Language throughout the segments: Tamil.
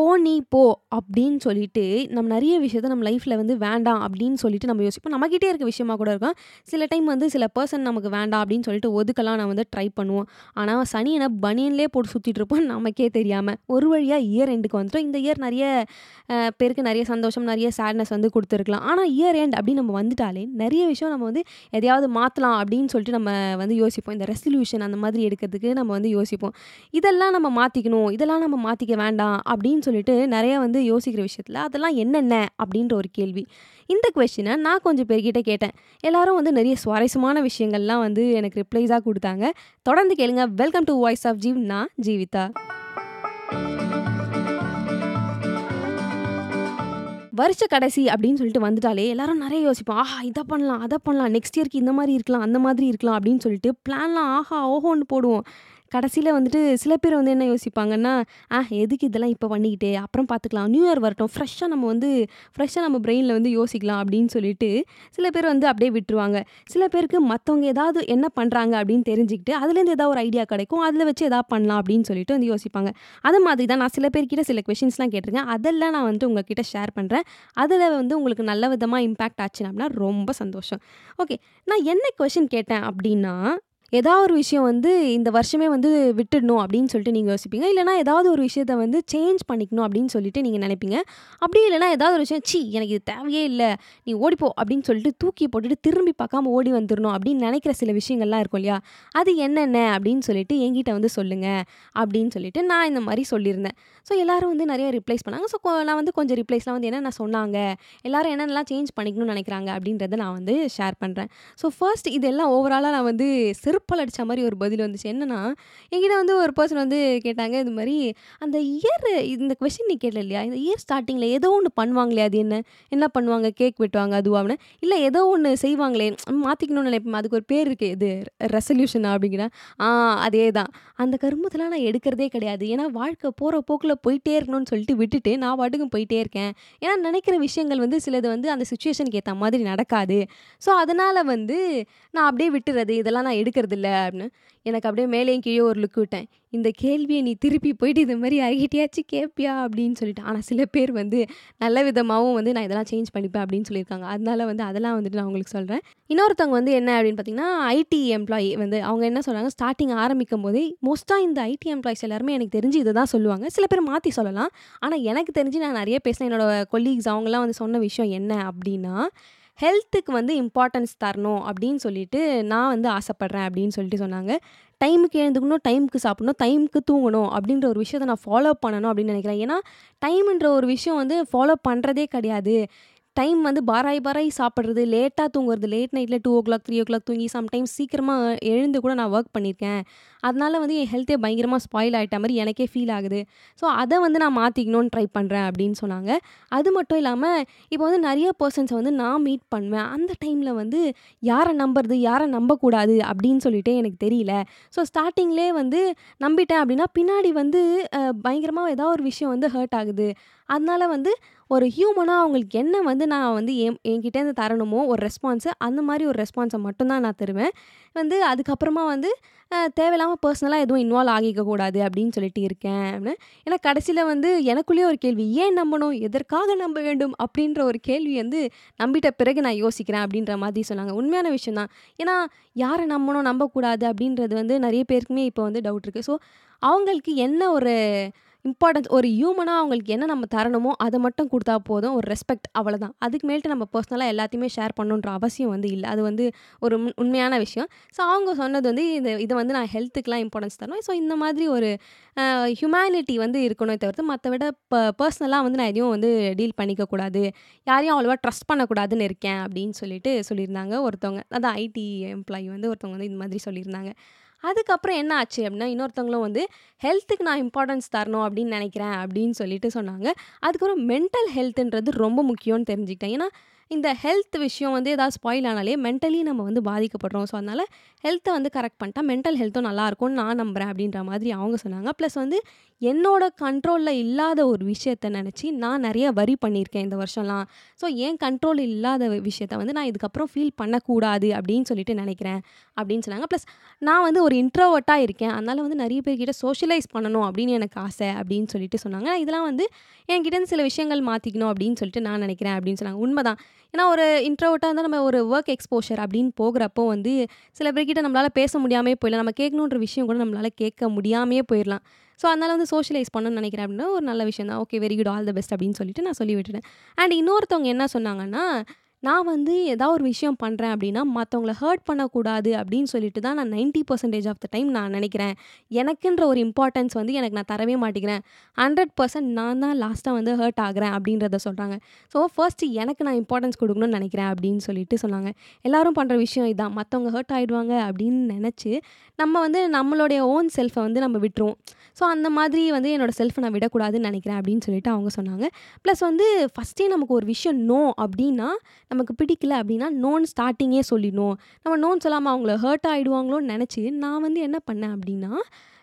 போ நீ போ அப்படின்னு சொல்லிட்டு நம்ம நிறைய விஷயத்த நம்ம லைஃப்பில் வந்து வேண்டாம் அப்படின்னு சொல்லிட்டு நம்ம யோசிப்போம் நம்மக்கிட்டே இருக்க விஷயமா கூட இருக்கும் சில டைம் வந்து சில பர்சன் நமக்கு வேண்டாம் அப்படின்னு சொல்லிட்டு ஒதுக்கலாம் நான் வந்து ட்ரை பண்ணுவோம். ஆனால் சனி என்ன பனியன்லேயே போட்டு சுற்றிட்டு இருப்போம் நமக்கே தெரியாமல் ஒரு வழியாக இயர் எண்டுக்கு வந்துட்டோம் இந்த இயர் நிறைய பேருக்கு நிறைய சந்தோஷம் நிறைய சேட்னஸ் வந்து கொடுத்துருக்கலாம். ஆனால் இயர் எண்ட் அப்படின்னு நம்ம வந்துட்டாலே நிறைய விஷயம் நம்ம வந்து எதையாவது மாற்றலாம் அப்படின்னு சொல்லிட்டு நம்ம வந்து யோசிப்போம். இந்த ரெசல்யூஷன் அந்த மாதிரி எடுக்கிறதுக்கு நம்ம வந்து யோசிப்போம். இதெல்லாம் நம்ம மாற்றிக்கணும் இதெல்லாம் நம்ம மாற்றிக்க வேண்டாம் அப்படின்னு சொல்லிட்டு நிறைய வந்து யோசிக்கிற விஷயத்தில் அதெல்லாம் என்னென்ன? அப்படின்ற ஒரு கேள்வி. இந்த கொஷினை நான் கொஞ்சம் பேர்கிட்ட கேட்டேன். எல்லாரும் வந்து நிறைய சுவாரஸ்யமான விஷயங்கள்லாம் வந்து எனக்கு ரிப்ளைஸாக கொடுத்தாங்க. தொடர்ந்து கேளுங்க. Welcome to voice of Jeev நான் ஜீவிதா. வருஷ கடைசி அப்படின்னு சொல்லிட்டு வந்துட்டாலே எல்லாரும் நிறைய யோசிப்போம். ஆஹா இதை பண்ணலாம் அதை பண்ணலாம். நெக்ஸ்ட் இயர்க்கு இந்த மாதிரி இருக்கலாம் அந்த மாதிரி இருக்கலாம். அப்படின்னு சொல்லிட்டு பிளான்லாம் ஆஹா ஓஹோன்னு போடுவோம். கடைசியில் வந்துட்டு சில பேர் வந்து என்ன யோசிப்பாங்கன்னா ஆ எதுக்கு இதெல்லாம் இப்போ பண்ணிக்கிட்டு? அப்புறம் பார்த்துக்கலாம் நியூ இயர் வரட்டும். ஃப்ரெஷ்ஷாக நம்ம வந்து ஃப்ரெஷ்ஷாக நம்ம பிரெயினில் வந்து யோசிக்கலாம் அப்படின்னு சொல்லிட்டு சில பேர் வந்து அப்படியே விட்டுருவாங்க. சில பேருக்கு மற்றவங்க ஏதாவது என்ன பண்ணுறாங்க அப்படின்னு தெரிஞ்சுக்கிட்டு அதுலேருந்து ஏதாவது ஒரு ஐடியா கிடைக்கும். அதில் வச்சு ஏதாவது பண்ணலாம் அப்படின்னு சொல்லிட்டு வந்து யோசிப்பாங்க. அது மாதிரி தான் நான் சில பேர்கிட்ட சில கொஷின்ஸ்லாம் கேட்டிருக்கேன். அதெல்லாம் நான் வந்துட்டு உங்ககிட்ட ஷேர் பண்ணுறேன் அதில் வந்து உங்களுக்கு நல்ல விதமாக இம்பேக்ட் ஆச்சுன்னா அப்படின்னா ரொம்ப சந்தோஷம். ஓகே நான் என்ன கொஷின் கேட்டேன் அப்படின்னா ஏதாவது ஒரு விஷயம் வந்து இந்த வருஷமே வந்து விட்டுடணும் அப்படின்னு சொல்லிட்டு நீங்கள் யோசிப்பீங்க. இல்லைனா ஏதாவது ஒரு விஷயத்த வந்து சேஞ்ச் பண்ணிக்கணும் அப்படின்னு சொல்லிட்டு நீங்கள் நினைப்பீங்க. அப்படி இல்லைனா ஏதாவது ஒரு விஷயம் சி எனக்கு இது தேவையே இல்லை. நீ ஓடிப்போ அப்படின்னு சொல்லிட்டு தூக்கி போட்டுட்டு திரும்பி பார்க்காம ஓடி வந்துடணும் அப்படின்னு நினைக்கிற சில விஷயங்கள்லாம் இருக்கும் இல்லையா? அது என்னென்ன அப்படின்னு சொல்லிட்டு என்கிட்ட வந்து சொல்லுங்கள் அப்படின்னு சொல்லிட்டு நான் இந்த மாதிரி சொல்லியிருந்தேன். ஸோ எல்லாரும் வந்து நிறைய ரிப்ளைஸ் பண்ணாங்க. ஸோ நான் வந்து கொஞ்சம் ரிப்ளைஸ்லாம் வந்து என்னென்ன சொன்னாங்க எல்லோரும் என்னென்னலாம் சேஞ்ச் பண்ணிக்கணும்னு நினைக்கிறாங்க அப்படின்றத நான் வந்து ஷேர் பண்ணுறேன் ஸோ ஃபர்ஸ்ட் இதெல்லாம் ஓவராலாக நான் வந்து செருப்பால் அடித்த மாதிரி ஒரு பதில் வந்துச்சு. என்னென்னா என்கிட்ட வந்து ஒரு பர்சன் வந்து கேட்டாங்க இது மாதிரி அந்த இயர் இந்த கொஷின் நீ கேட்டல இல்லையா? இந்த இயர் ஸ்டார்டிங்கில் ஏதோ ஒன்று பண்ணுவாங்களே அது என்ன? என்ன பண்ணுவாங்க? கேக் வெட்டுவாங்க அதுவாகனு இல்லை ஏதோ ஒன்று செய்வாங்களே மாற்றிக்கணும்னு நினைப்பேன். அதுக்கு ஒரு பேர் இருக்குது இது ரெசல்யூஷனா அப்படிங்கிற. ஆ அதே தான். அந்த கருமத்தெலாம் நான் எடுக்கிறதே கிடையாது. ஏன்னா வாழ்க்கை போகிற போக்கில் போயிட்டே இருக்கணும்னு சொல்லிட்டு விட்டுட்டு நான் பாட்டுக்கும் போயிட்டே இருக்கேன். ஏன்னா நினைக்கிற விஷயங்கள் வந்து சிலது வந்து அந்த சுச்சுவேஷனுக்கு ஏற்ற மாதிரி நடக்காது. ஸோ அதனால் வந்து நான் அப்படியே விட்டுறது. இதெல்லாம் நான் எடுக்கிறது இல்லை அப்படின்னு. எனக்கு அப்படியே மேலேயும் கீழே ஒரு லுக் விட்டேன். இந்த கேள்வியை நீ திருப்பி போயிட்டு இது மாதிரி யார்கிட்டயாச்சும் கேட்பியா அப்படின்னு சொல்லிட்டு. ஆனால் சில பேர் வந்து நல்ல விதமாகவும் வந்து நான் இதெல்லாம் சேஞ்ச் பண்ணிப்பேன் அப்படின்னு சொல்லியிருக்காங்க. அதனால வந்து அதெல்லாம் வந்துட்டு நான் உங்களுக்கு சொல்கிறேன் இன்னொருத்தவங்க வந்து என்ன அப்படின்னு பார்த்தீங்கன்னா ஐடி எம்ப்ளாயி வந்து அவங்க என்ன சொல்கிறாங்க ஸ்டார்டிங் ஆரம்பிக்கும் போதே மோஸ்ட்டாக இந்த ஐடி எம்ப்ளாயிஸ் எல்லாருமே எனக்கு தெரிஞ்சு இதை தான் சொல்லுவாங்க. சில பேர் மாற்றி சொல்லலாம். ஆனால் எனக்கு தெரிஞ்சு நான் நிறைய பேசினேன். என்னோட கொலீக்ஸ் அவங்கெல்லாம் வந்து சொன்ன விஷயம் என்ன அப்படின்னா ஹெல்த்துக்கு வந்து இம்பார்ட்டன்ஸ் தரணும் அப்படின்னு சொல்லிட்டு நான் வந்து ஆசைப்பட்றேன் அப்படின்னு சொல்லிட்டு சொன்னாங்க. டைமுக்கு எழுந்துக்கணும் டைமுக்கு சாப்பிடணும் டைமுக்கு தூங்கணும் அப்படின்ற ஒரு விஷயத்தை நான் ஃபாலோ பண்ணணும் அப்படின்னு நினைக்கிறேன். ஏன்னா டைம்ன்ற ஒரு விஷயம் வந்து ஃபாலோ பண்ணுறதே கிடையாது. டைம் வந்து பாராய் பாராய் சாப்பிட்றது லேட்டாக தூங்குறது லேட் நைட்டில் two o'clock three o'clock தூங்கி சம்டைம்ஸ் சீக்கிரமாக எழுந்து கூட நான் ஒர்க் பண்ணியிருக்கேன் அதனால வந்து என் ஹெல்த்தே பயங்கரமாக ஸ்பாயில் ஆகிட்ட மாதிரி எனக்கே ஃபீல் ஆகுது. ஸோ அதை வந்து நான் மாற்றிக்கணும்னு ட்ரை பண்ணுறேன் அப்படின்னு சொன்னாங்க. அது மட்டும் இல்லாமல் இப்போ வந்து நிறைய பர்சன்ஸை வந்து நான் மீட் பண்ணுவேன். அந்த டைமில் வந்து யாரை நம்புறது யாரை நம்பக்கூடாது அப்படின்னு சொல்லிட்டு எனக்கு தெரியல. ஸோ ஸ்டார்டிங்லேயே வந்து நம்பிட்டேன் அப்படின்னா பின்னாடி வந்து பயங்கரமாக ஏதாவது ஒரு விஷயம் வந்து ஹர்ட் ஆகுது. அதனால வந்து ஒரு ஹியூமனாக அவங்களுக்கு என்ன வந்து நான் வந்து என் என்கிட்டேருந்து தரணுமோ ஒரு ரெஸ்பான்ஸு அந்த மாதிரி ஒரு ரெஸ்பான்ஸை மட்டும்தான் நான் தருவேன். வந்து அதுக்கப்புறமா வந்து தேவையில்லாமல் பர்சனலாக எதுவும் இன்வால்வ் ஆகிக்கக்கூடாது அப்படின்னு சொல்லிட்டு இருக்கேன் அப்படின்னு. ஏன்னா கடைசியில் வந்து எனக்குள்ளேயே ஒரு கேள்வி ஏன் நம்பணும்? எதற்காக நம்ப வேண்டும்? அப்படின்ற ஒரு கேள்வி வந்து நம்பிட்ட பிறகு நான் யோசிக்கிறேன் அப்படின்ற மாதிரி சொன்னாங்க. உண்மையான விஷயம் தான் ஏன்னா யாரை நம்பணும்? நம்பக்கூடாது அப்படின்றது வந்து நிறைய பேருக்குமே இப்போ வந்து டவுட் இருக்குது ஸோ அவங்களுக்கு என்ன ஒரு இம்பார்ட்டன்ஸ் ஒரு ஹியூமனாக அவங்களுக்கு என்ன நம்ம தரணுமோ அதை மட்டும் கொடுத்தா போதும். ஒரு ரெஸ்பெக்ட் அவ்வளோதான் அதுக்கு மேல்ட்டு நம்ம பர்சனலாக எல்லாத்தையுமே ஷேர் பண்ணுன்ற அவசியம் வந்து இல்லை. அது வந்து ஒரு உண்மையான விஷயம். ஸோ அவங்க சொன்னது வந்து இந்த இதை வந்து நான் ஹெல்த்துக்கெலாம் இம்பார்ட்டன்ஸ் தரணும். ஸோ இந்த மாதிரி ஒரு ஹியூமனிட்டி வந்து இருக்கணும் தவிர்த்து மற்ற விட ப பர்சனலாக வந்து நான் எதையும் வந்து டீல் பண்ணிக்கக்கூடாது யாரையும் அவ்வளோவா ட்ரஸ்ட் பண்ணக்கூடாதுன்னு இருக்கேன் அப்படின்னு சொல்லிட்டு சொல்லியிருந்தாங்க ஒருத்தவங்க. அதான் ஐடி எம்ப்ளாயி வந்து ஒருத்தவங்க வந்து இந்த மாதிரி சொல்லியிருந்தாங்க. அதுக்கப்புறம் என்ன ஆச்சு அப்படின்னா இன்னொருத்தவங்களும் வந்து ஹெல்த்துக்கு நான் இம்பார்ட்டன்ஸ் தரணும் அப்படின்னு நினைக்கிறேன் அப்படின்னு சொல்லிட்டு சொன்னாங்க. அதுக்கப்புறம் மென்டல் ஹெல்த்துன்றது ரொம்ப முக்கியம்னு தெரிஞ்சுக்கிட்டேன். ஏன்னா இந்த ஹெல்த் விஷயம் வந்து ஏதாவது ஸ்பாயில் ஆனாலே மென்டலி நம்ம வந்து பாதிக்கப்படுறோம். ஸோ அதனால் ஹெல்த்தை வந்து கரெக்ட் பண்ணிட்டா மென்டல் ஹெல்த்தும் நல்லாயிருக்கும்னு நான் நம்புகிறேன் அப்படின்ற மாதிரி அவங்க சொன்னாங்க. ப்ளஸ் வந்து என்னோட கண்ட்ரோலில் இல்லாத ஒரு விஷயத்த நினச்சி நான் நிறைய வரி பண்ணியிருக்கேன் இந்த வருஷம்லாம். ஸோ என் கண்ட்ரோல் இல்லாத விஷயத்த வந்து நான் இதுக்கப்புறம் ஃபீல் பண்ணக்கூடாது அப்படின்னு சொல்லிட்டு நினைக்கிறேன் அப்படின்னு சொன்னாங்க. ப்ளஸ் நான் வந்து ஒரு இன்ட்ரோவர்ட்டாக இருக்கேன். அதனால் வந்து நிறைய பேர்கிட்ட சோஷியலைஸ் பண்ணணும் அப்படின்னு எனக்கு ஆசை அப்படின்னு சொல்லிட்டு சொன்னாங்க. இதெல்லாம் வந்து என்கிட்ட சில விஷயங்கள் மாற்றிக்கணும் அப்படின்னு சொல்லிட்டு நான் நினைக்கிறேன் அப்படின்னு சொன்னாங்க. உண்மைதான். ஏன்னா ஒரு இன்ட்ரவர்ட்டாக இருந்தால் நம்ம ஒரு ஒர்க் எக்ஸ்போஷர் அப்படின்னு போகிறப்போ வந்து சில பேர்கிட்ட நம்மளால் பேச முடியாமே போயிடலாம். நம்ம கேட்கணுன்ற விஷயம் கூட நம்மளால் கேட்க முடியாமே போயிடலாம். ஸோ அதனால் வந்து சோஷியலைஸ் பண்ணணும்னு நினைக்கிறேன் அப்படின்னா ஒரு நல்ல விஷயம் தான் okay very good all the best அப்படின்னு சொல்லிட்டு நான் சொல்லி விட்டுட்டேன். அண்ட் இன்னொருத்தவங்க என்ன சொன்னாங்கன்னா நான் வந்து ஏதாவது ஒரு விஷயம் பண்ணுறேன் அப்படின்னா மற்றவங்கள ஹர்ட் பண்ணக்கூடாது அப்படின்னு சொல்லிட்டு தான் நான் ninety percentage of the time நான் நினைக்கிறேன். எனக்குன்ற ஒரு இம்பார்ட்டன்ஸ் வந்து எனக்கு நான் தரவே மாட்டேங்கிறேன். ஹண்ட்ரட் பர்சன்ட் நான் தான் லாஸ்ட்டாக வந்து ஹர்ட் ஆகிறேன் அப்படின்றத சொல்கிறாங்க ஸோ ஃபர்ஸ்ட் எனக்கு நான் இம்பார்ட்டன்ஸ் கொடுக்கணும்னு நினைக்கிறேன் அப்படின்னு சொல்லிட்டு சொன்னாங்க. எல்லாரும் பண்ணுற விஷயம் இதான். மற்றவங்க ஹர்ட் ஆகிடுவாங்க அப்படின்னு நினச்சி நம்ம வந்து நம்மளுடைய ஓன் செல்ஃபை வந்து நம்ம விட்டுருவோம். ஸோ அந்த மாதிரி வந்து என்னோடய செல்ஃபை நான் விடக்கூடாதுன்னு நினைக்கிறேன் அப்படின்னு சொல்லிட்டு அவங்க சொன்னாங்க. ப்ளஸ் வந்து ஃபஸ்ட்டே நமக்கு ஒரு விஷயம் நோ அப்படின்னா நமக்கு பிடிக்கல அப்படின்னா நோன் ஸ்டார்டிங்கே சொல்லிடணும். நம்ம நோன் சொல்லாமல் அவங்கள ஹர்ட் ஆகிடுவாங்களோன்னு நினச்சி நான் வந்து என்ன பண்ணேன் அப்படின்னா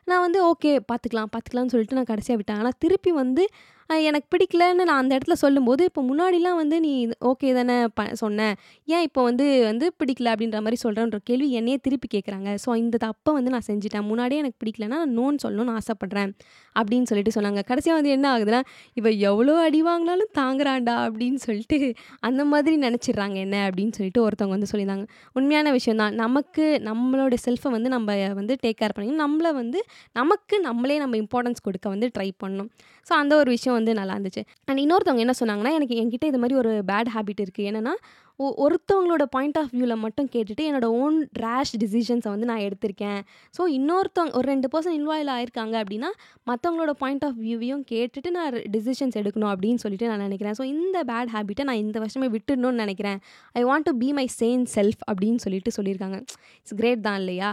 நான் வந்து ஓகே பார்த்துக்கலாம் பார்த்துக்கலாம்னு சொல்லிட்டு நான் கடைசியாக விட்டேன். ஆனால் திருப்பி வந்து எனக்கு பிடிக்கலன்னு நான் அந்த இடத்துல சொல்லும்போது இப்போ முன்னாடிலாம் வந்து நீ ஓகே தானே ப சொன்னேன் ஏன் இப்போ வந்து வந்து பிடிக்கல? அப்படின்ற மாதிரி சொல்கிறேன்ற கேள்வி என்னையே திருப்பி கேட்குறாங்க. ஸோ இந்த தப்பை வந்து நான் செஞ்சுட்டேன். முன்னாடியே எனக்கு பிடிக்கலன்னா நான் நோன் சொல்லணும்னு ஆசைப்பட்றேன். அப்படின்னு சொல்லிட்டு சொன்னாங்க. கடைசியாக வந்து என்ன ஆகுதுன்னா இவ எவ்வளோ அடி வாங்கினாலும் தாங்குறாண்டா அப்படின்னு சொல்லிட்டு அந்த மாதிரி நினச்சிடுறாங்க என்ன அப்படின்னு சொல்லிட்டு ஒருத்தவங்க வந்து சொல்லியிருந்தாங்க. உண்மையான விஷயம் தான். நமக்கு நம்மளோட செல்ஃபை வந்து நம்ம வந்து டேக் கேர் பண்ணி நம்மளை வந்து நமக்கு நம்மளே நம்ம இம்பார்ட்டன்ஸ் கொடுக்க வந்து ட்ரை பண்ணணும். ஸோ அந்த ஒரு விஷயம் வந்து நல்லா இருந்துச்சு. அண்ட் இன்னொருத்தவங்க என்ன சொன்னாங்கன்னா எனக்கு என்கிட்ட இது மாதிரி ஒரு பேட் ஹேபிட் இருக்குது என்னென்னா ஒருத்தவங்களோட பாயிண்ட் ஆஃப் வியூவில் மட்டும் கேட்டுட்டு என்னோடய ஓன் ரேஷ் டிசிஷன்ஸை வந்து நான் எடுத்திருக்கேன். ஸோ இன்னொருத்தவங்க ஒரு ரெண்டு பர்சன் இன்வால்வ் ஆயிருக்காங்க அப்படின்னா மற்றவங்களோட பாயிண்ட் ஆஃப் வியூவையும் கேட்டுட்டு நான் டிசிஷன்ஸ் எடுக்கணும் அப்படின்னு சொல்லிட்டு நான் நினைக்கிறேன். ஸோ இந்த பேட் ஹேபிட்டை நான் இந்த வருஷமே விட்டுடணும்னு நினைக்கிறேன். I want to be my same self அப்படின்னு சொல்லிட்டு சொல்லியிருக்காங்க. இட்ஸ் கிரேட் தான் இல்லையா?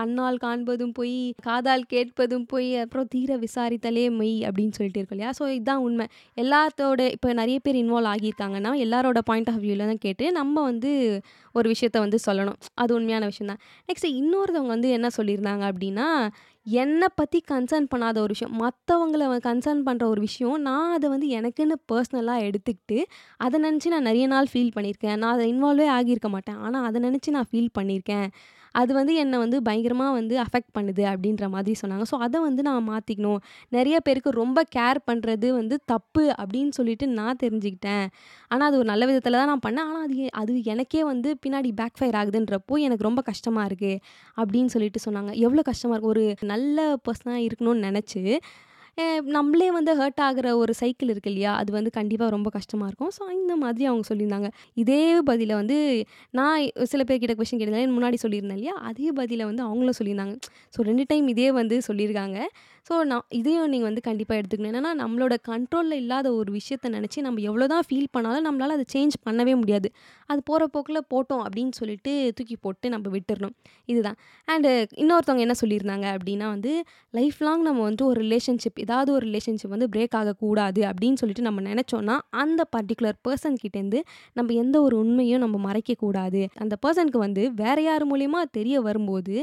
கண்ணால் காண்பதும் போய் காதால் கேட்பதும் போய் அப்புறம் தீர விசாரித்தலே மெய் அப்படின்னு சொல்லிட்டு இருக்கோம் இல்லையா? ஸோ இதுதான் உண்மை. எல்லாத்தோட இப்போ நிறைய பேர் இன்வால்வ் ஆகியிருக்காங்கன்னா எல்லாரோட பாயிண்ட் ஆஃப் வியூவில் தான் கேட்டு நம்ம வந்து ஒரு விஷயத்த வந்து சொல்லணும். அது உண்மையான விஷயம் தான் இன்னொருத்தவங்க வந்து என்ன சொல்லியிருந்தாங்க அப்படின்னா என்னை பற்றி கன்சர்ன் பண்ணாத ஒரு விஷயம் மற்றவங்கள கன்சர்ன் பண்ணுற ஒரு விஷயம் நான் அதை வந்து எனக்குன்னு பர்சனலாக எடுத்துக்கிட்டு அதை நினச்சி நான் நிறைய நாள் ஃபீல் பண்ணியிருக்கேன். நான் அதை இன்வால்வே ஆகியிருக்க மாட்டேன். ஆனால் அதை நினச்சி நான் ஃபீல் பண்ணியிருக்கேன். அது வந்து என்னை வந்து பயங்கரமாக வந்து அஃபெக்ட் பண்ணுது அப்படின்ற மாதிரி சொன்னாங்க. ஸோ அதை வந்து நான் மாற்றிக்கணும் நிறைய பேருக்கு ரொம்ப கேர் பண்ணுறது வந்து தப்பு அப்படின்னு சொல்லிட்டு நான் தெரிஞ்சுக்கிட்டேன். ஆனால் அது ஒரு நல்ல விதத்தில் தான் நான் பண்ணேன். ஆனால் அது அது எனக்கே வந்து பின்னாடி பேக் ஃபயர் ஆகுதுன்றப்போ எனக்கு ரொம்ப கஷ்டமாக இருக்குது அப்படின்னு சொல்லிட்டு சொன்னாங்க. எவ்வளோ கஷ்டமாக இருக்குது ஒரு நல்ல பர்சனாக இருக்கணும்னு நினச்சி நம்மளே வந்து ஹர்ட் ஆகிற ஒரு சைக்கிள் இருக்கு இல்லையா? அது வந்து கண்டிப்பாக ரொம்ப கஷ்டமாக இருக்கும். ஸோ இந்த மாதிரி அவங்க சொல்லியிருந்தாங்க. இதே பதிலை வந்து நான் சில பேர் கிட்ட கொஷின் கேட்டிருந்தேன். முன்னாடி சொல்லியிருந்தேன் இல்லையா? அதே பதிலை வந்து அவங்களும் சொல்லியிருந்தாங்க. ஸோ ரெண்டு டைம் இதே வந்து சொல்லியிருக்காங்க. ஸோ நான் இதையும் நீங்கள் வந்து கண்டிப்பாக எடுத்துக்கணும். என்னென்னா நம்மளோட கண்ட்ரோலில் இல்லாத ஒரு விஷயத்தை நினச்சி நம்ம எவ்வளோ தான் ஃபீல் பண்ணாலும் நம்மளால் அதை சேஞ்ச் பண்ணவே முடியாது. அது போகிற போக்கில் போட்டோம் அப்படின்னு சொல்லிட்டு தூக்கி போட்டு நம்ம விட்டுறணும். இதுதான். அண்டு இன்னொருத்தவங்க என்ன சொல்லியிருந்தாங்க அப்படின்னா வந்து லைஃப் லாங் நம்ம வந்து ஒரு ரிலேஷன்ஷிப் ஏதாவது ஒரு ரிலேஷன்ஷிப் வந்து பிரேக் ஆகக்கூடாது அப்படின்னு சொல்லிட்டு நம்ம நினச்சோன்னா அந்த பர்டிகுலர் பர்சன் கிட்டேருந்து நம்ம எந்த ஒரு உண்மையும் நம்ம மறைக்கக்கூடாது. அந்த பர்சனுக்கு வந்து வேற யார் மூலியமாக தெரிய வரும்போது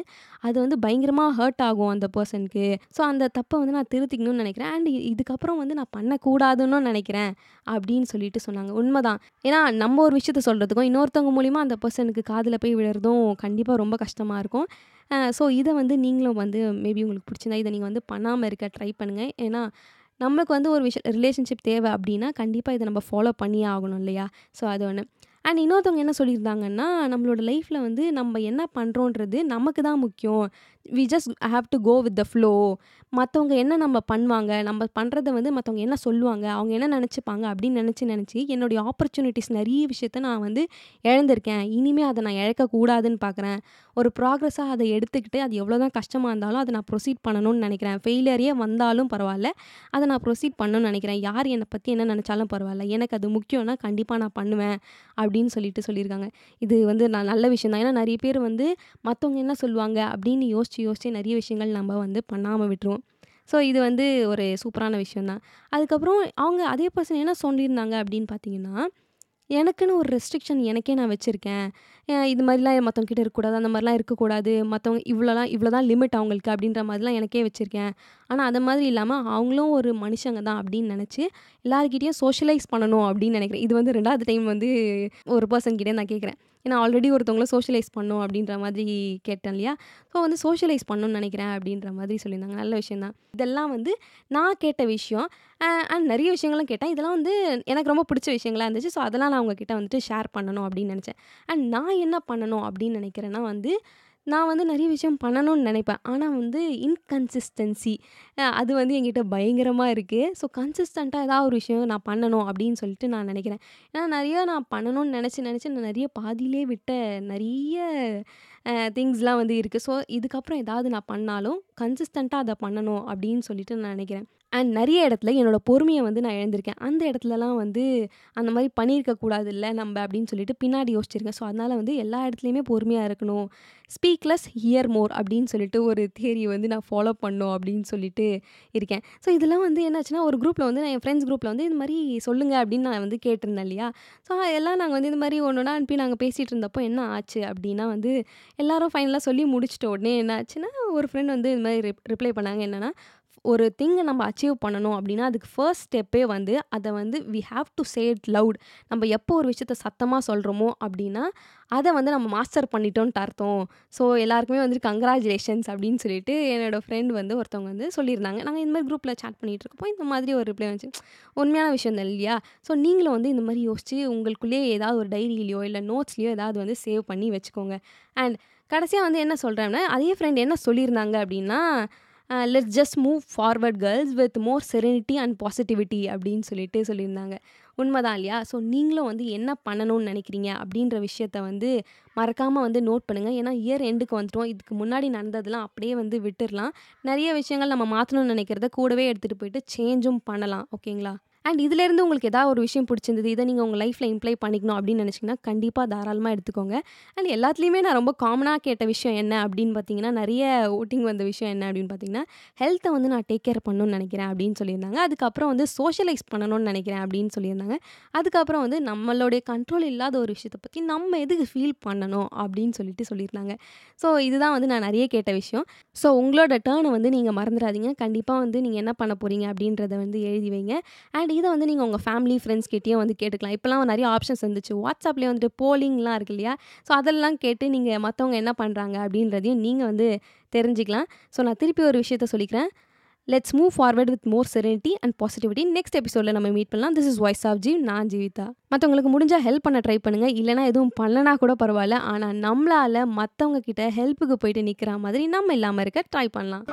அது வந்து பயங்கரமாக ஹர்ட் ஆகும் அந்த பர்சனுக்கு ஸோ அந்த தப்பை வந்து நான் திருத்திக்கணும்னு நினைக்கிறேன். அண்ட் இதுக்கப்புறம் வந்து நான் பண்ணக்கூடாதுன்னு நினைக்கிறேன் அப்படின்னு சொல்லிட்டு சொன்னாங்க. உண்மைதான். ஏன்னா நம்ம ஒரு விஷயத்த சொல்கிறதுக்கும் இன்னொருத்தவங்க மூலிமா அந்த பர்சனுக்கு காதில் போய் விழுறதும் கண்டிப்பாக ரொம்ப கஷ்டமாக இருக்கும். ஸோ இதை வந்து நீங்களும் வந்து மேபி உங்களுக்கு பிடிச்சிருந்தா இதை நீங்கள் வந்து பண்ணாமல் இருக்க ட்ரை பண்ணுங்கள் ஏன்னா நமக்கு வந்து ஒரு விஷயம் ரிலேஷன்ஷிப் தேவை அப்படின்னா கண்டிப்பாக இதை நம்ம ஃபாலோ பண்ணியே ஆகணும் இல்லையா? ஸோ அது ஒன்று அண்ட் இன்னொருத்தவங்க என்ன சொல்லியிருந்தாங்கன்னா நம்மளோட லைஃப்பில் வந்து நம்ம என்ன பண்ணுறோன்றது நமக்கு தான் முக்கியம். We just have to go with the flow மற்றவங்க என்ன நம்ம பண்ணுவாங்க? நம்ம பண்ணுறத வந்து மற்றவங்க என்ன சொல்லுவாங்க? அவங்க என்ன நினச்சிப்பாங்க? அப்படின்னு நினச்சி நினச்சி என்னுடைய ஆப்பர்ச்சுனிட்டிஸ் நிறைய விஷயத்த நான் வந்து இழந்திருக்கேன். இனிமேல் அதை நான் இழக்கக்கூடாதுன்னு பார்க்குறேன் ஒரு ப்ராக்ரெஸ்ஸாக அதை எடுத்துக்கிட்டு அது எவ்வளோ தான் கஷ்டமாக இருந்தாலும் அதை நான் ப்ரொசீட் பண்ணணும்னு நினைக்கிறேன். ஃபெயிலியரே வந்தாலும் பரவாயில்ல. அதை நான் ப்ரொசீட் பண்ணணும்னு நினைக்கிறேன். யார் என்னை பற்றி என்ன நினச்சாலும் பரவாயில்ல. எனக்கு அது முக்கியம்னா கண்டிப்பாக நான் பண்ணுவேன் அப்படின்னு சொல்லிட்டு சொல்லியிருக்காங்க. இது வந்து நான் நல்ல விஷயம் தான் ஏன்னா நிறைய பேர் வந்து மற்றவங்க என்ன சொல்லுவாங்க அப்படின்னு யோசிச்சு யோசிச்சு நிறைய விஷயங்கள் நம்ம வந்து பண்ணாமல் விட்டுருவோம். ஸோ இது வந்து ஒரு சூப்பரான விஷயந்தான் அதுக்கப்புறம் அவங்க அதே பர்சன் என்ன சொல்லியிருந்தாங்க அப்படின்னு பார்த்தீங்கன்னா எனக்குன்னு ஒரு ரெஸ்ட்ரிக்ஷன் எனக்கே நான் வச்சுருக்கேன். இது மாதிரிலாம் மற்றவங்க கிட்ட இருக்கக்கூடாது. அந்த மாதிரிலாம் இருக்கக்கூடாது. மற்றவங்க இவ்வளோலாம் இவ்வளோ தான் லிமிட் அவங்களுக்கு அப்படின்ற மாதிரிலாம் எனக்கே வச்சுருக்கேன். ஆனால் அது மாதிரி இல்லாமல் அவங்களும் ஒரு மனுஷங்க தான் அப்படின்னு நினச்சி எல்லாருக்கிட்டேயும் சோஷியலைஸ் பண்ணணும் அப்படின்னு நினைக்கிறேன். இது வந்து ரெண்டாவது டைம் வந்து ஒரு பர்சன் கிட்டே நான் கேட்குறேன். ஏன்னா ஆல்ரெடி ஒருத்தவங்கள சோஷியலைஸ் பண்ணும் அப்படின்ற மாதிரி கேட்டேன் இல்லையா? ஸோ வந்து சோஷியலைஸ் பண்ணணும்னு நினைக்கிறேன் அப்படின்ற மாதிரி சொல்லியிருந்தாங்க. நல்ல விஷயம் தான் இதெல்லாம் வந்து நான் கேட்ட விஷயம். அண்ட் நிறைய விஷயங்களும் கேட்டேன். இதெல்லாம் வந்து எனக்கு ரொம்ப பிடிச்ச விஷயங்களாக இருந்துச்சு. ஸோ அதெல்லாம் நான் உங்ககிட்ட வந்துட்டு ஷேர் பண்ணணும் அப்படின்னு நினச்சேன். அண்ட் நான் என்ன பண்ணணும் அப்படின்னு நினைக்கிறேன்னா வந்து நான் வந்து நிறைய விஷயம் பண்ணணும்னு நினைப்பேன். ஆனால் வந்து இன்கன்சிஸ்டன்சி அது வந்து என்கிட்ட பயங்கரமாக இருக்குது ஸோ கன்சிஸ்டண்ட்டாக ஏதாவது ஒரு விஷயம் நான் பண்ணணும் அப்படின்னு சொல்லிட்டு நான் நினைக்கிறேன். ஏன்னா நிறைய நான் பண்ணணும்னு நினச்சி நினச்சி நான் நிறைய பாதியிலே விட்ட நிறைய திங்ஸ்லாம் வந்து இருக்குது ஸோ இதுக்கப்புறம் ஏதாவது நான் பண்ணாலும் கன்சிஸ்டண்ட்டாக அதை பண்ணணும் அப்படின்னு சொல்லிட்டு நான் நினைக்கிறேன். அண்ட் நிறைய இடத்துல என்னோடய பொறுமையை வந்து நான் இழந்திருக்கேன். அந்த இடத்துலலாம் வந்து அந்த மாதிரி பண்ணியிருக்க கூடாது இல்லை நம்ம அப்படின்னு சொல்லிட்டு பின்னாடி யோசிச்சிருக்கேன். ஸோ அதனால் வந்து எல்லா இடத்துலையுமே பொறுமையாக இருக்கணும். ஸ்பீக்லெஸ் ஹியர் மோர் அப்படின்னு சொல்லிட்டு ஒரு தியரியை வந்து நான் ஃபாலோ பண்ணும் அப்படின்னு சொல்லிட்டு இருக்கேன். ஸோ இதெல்லாம் வந்து என்னாச்சுன்னா ஒரு குரூப்பில் வந்து நான் என் ஃப்ரெண்ட்ஸ் குரூப்பில் வந்து இந்த மாதிரி சொல்லுங்கள் அப்படின்னு நான் வந்து கேட்டிருந்தேன் இல்லையா? ஸோ எல்லாம் நாங்கள் வந்து இந்த மாதிரி ஒன்று ஒன்றா அனுப்பி நாங்கள் பேசிகிட்டு இருந்தப்போ என்ன ஆச்சு அப்படின்னா வந்து எல்லாரும் ஃபைனலாக சொல்லி முடிச்சிட்ட உடனே என்ன ஆச்சுன்னா ஒரு ஃப்ரெண்ட் வந்து இந்த மாதிரி ரிப்ளை பண்ணாங்க. என்னென்னா ஒரு திங்கை நம்ம அச்சீவ் பண்ணணும் அப்படின்னா அதுக்கு ஃபர்ஸ்ட் ஸ்டெப்பே வந்து அதை வந்து we have to say it loud நம்ம எப்போ ஒரு விஷயத்த சத்தமாக சொல்கிறோமோ அப்படின்னா அதை வந்து நம்ம மாஸ்டர் பண்ணிட்டோன்ட்டு அர்த்தம். ஸோ எல்லாருக்குமே வந்துட்டு கங்க்ராச்சுலேஷன்ஸ் அப்படின்னு சொல்லிட்டு என்னோடய ஃப்ரெண்ட் வந்து ஒருத்தவங்க வந்து சொல்லியிருந்தாங்க. நாங்கள் இந்த மாதிரி குரூப்பில் சேட் பண்ணிகிட்டு இருக்கப்போ இந்த மாதிரி ஒரு ரிப்ளை வந்துச்சு. உண்மையான விஷயம் தான் இல்லையா? ஸோ நீங்களும் வந்து இந்த மாதிரி யோசிச்சு உங்களுக்குள்ளேயே ஏதாவது ஒரு டைரியிலையோ இல்லை நோட்ஸ்லையோ ஏதாவது வந்து சேவ் பண்ணி வச்சுக்கோங்க. அண்ட் கடைசியாக வந்து என்ன சொல்கிறேன்னா அதே ஃப்ரெண்ட் என்ன சொல்லியிருந்தாங்க அப்படின்னா let's just move forward girls with more serenity and positivity அப்படின்னு சொல்லிட்டு சொல்லியிருந்தாங்க. உண்மைதான் இல்லையா? ஸோ நீங்களும் வந்து என்ன பண்ணணும்னு நினைக்கிறீங்க அப்படின்ற விஷயத்த வந்து மறக்காமல் வந்து நோட் பண்ணுங்கள் ஏன்னா இயர் எண்டுக்கு வந்துட்டோம். இதுக்கு முன்னாடி நடந்ததெல்லாம் அப்படியே வந்து விட்டுடலாம் நிறைய விஷயங்கள் நம்ம மாற்றணும்னு நினைக்கிறத கூடவே எடுத்துகிட்டு போயிட்டு சேஞ்சும் பண்ணலாம். ஓகேங்களா அண்ட் இதுலேருந்து உங்களுக்கு ஏதாவது ஒரு விஷயம் பிடிச்சிருந்தது இதை நீங்கள் உங்கள் லைஃப்பில் இம்ப்ளை பண்ணிக்கணும் அப்படின்னு நினச்சிங்கன்னா கண்டிப்பாக தாராளமாக எடுத்துக்கோங்க. அண்ட் எல்லாத்துலேயுமே நான் ரொம்ப காமனாக கேட்ட விஷயம் என்ன அப்படின்னு பார்த்தீங்கன்னா நிறைய ஓட்டிங் வந்த விஷயம் என்ன அப்படின்னு பார்த்தீங்கன்னா ஹெல்த்தை வந்து நான் டேக் கேர் பண்ணணும்னு நினைக்கிறேன் அப்படின்னு சொல்லியிருந்தாங்க. அதுக்கப்புறம் வந்து சோஷியலைஸ் பண்ணணும்னு நினைக்கிறேன் அப்படின்னு சொல்லியிருந்தாங்க. அதுக்கப்புறம் வந்து நம்மளுடைய கண்ட்ரோல் இல்லாத ஒரு விஷயத்தை பற்றி நம்ம எதுக்கு ஃபீல் பண்ணணும் அப்படின்னு சொல்லிட்டு சொல்லியிருந்தாங்க. ஸோ இதுதான் வந்து நான் நிறைய கேட்ட விஷயம். ஸோ உங்களோட டேர்னை வந்து நீங்கள் மறந்துடாதீங்க. கண்டிப்பாக வந்து நீங்கள் என்ன பண்ண போகிறீங்க அப்படின்றத வந்து எழுதி வைங்க. அண்ட் இதை வந்து நீங்கள் உங்கள் ஃபேமிலி ஃப்ரெண்ட்ஸ் கிட்டேயும் வந்து கேட்டுக்கலாம். இப்போலாம் நிறைய ஆப்ஷன்ஸ் வந்துச்சு வாட்ஸ்அப்லேயே வந்துட்டு போலிங்லாம் இருக்கு இல்லையா? ஸோ அதெல்லாம் கேட்டு நீங்கள் மற்றவங்க என்ன பண்ணுறாங்க அப்படின்றதையும் நீங்கள் வந்து தெரிஞ்சுக்கலாம். ஸோ நான் திருப்பி ஒரு விஷயத்த சொல்லிக்கிறேன். Let's move forward with more serenity and positivity next எபிசோடில் நம்ம மீட் பண்ணலாம். This is voice of Jeev நான் ஜீவிதா. மற்றவங்களுக்கு முடிஞ்சால் ஹெல்ப் பண்ண ட்ரை பண்ணுங்கள் இல்லைனா எதுவும் பண்ணனா கூட பரவாயில்ல. ஆனால் நம்மளால் மற்றவங்க கிட்ட ஹெல்ப்புக்கு போயிட்டு நிற்கிற மாதிரி நம்ம இல்லாமல் இருக்க ட்ரை பண்ணலாம்.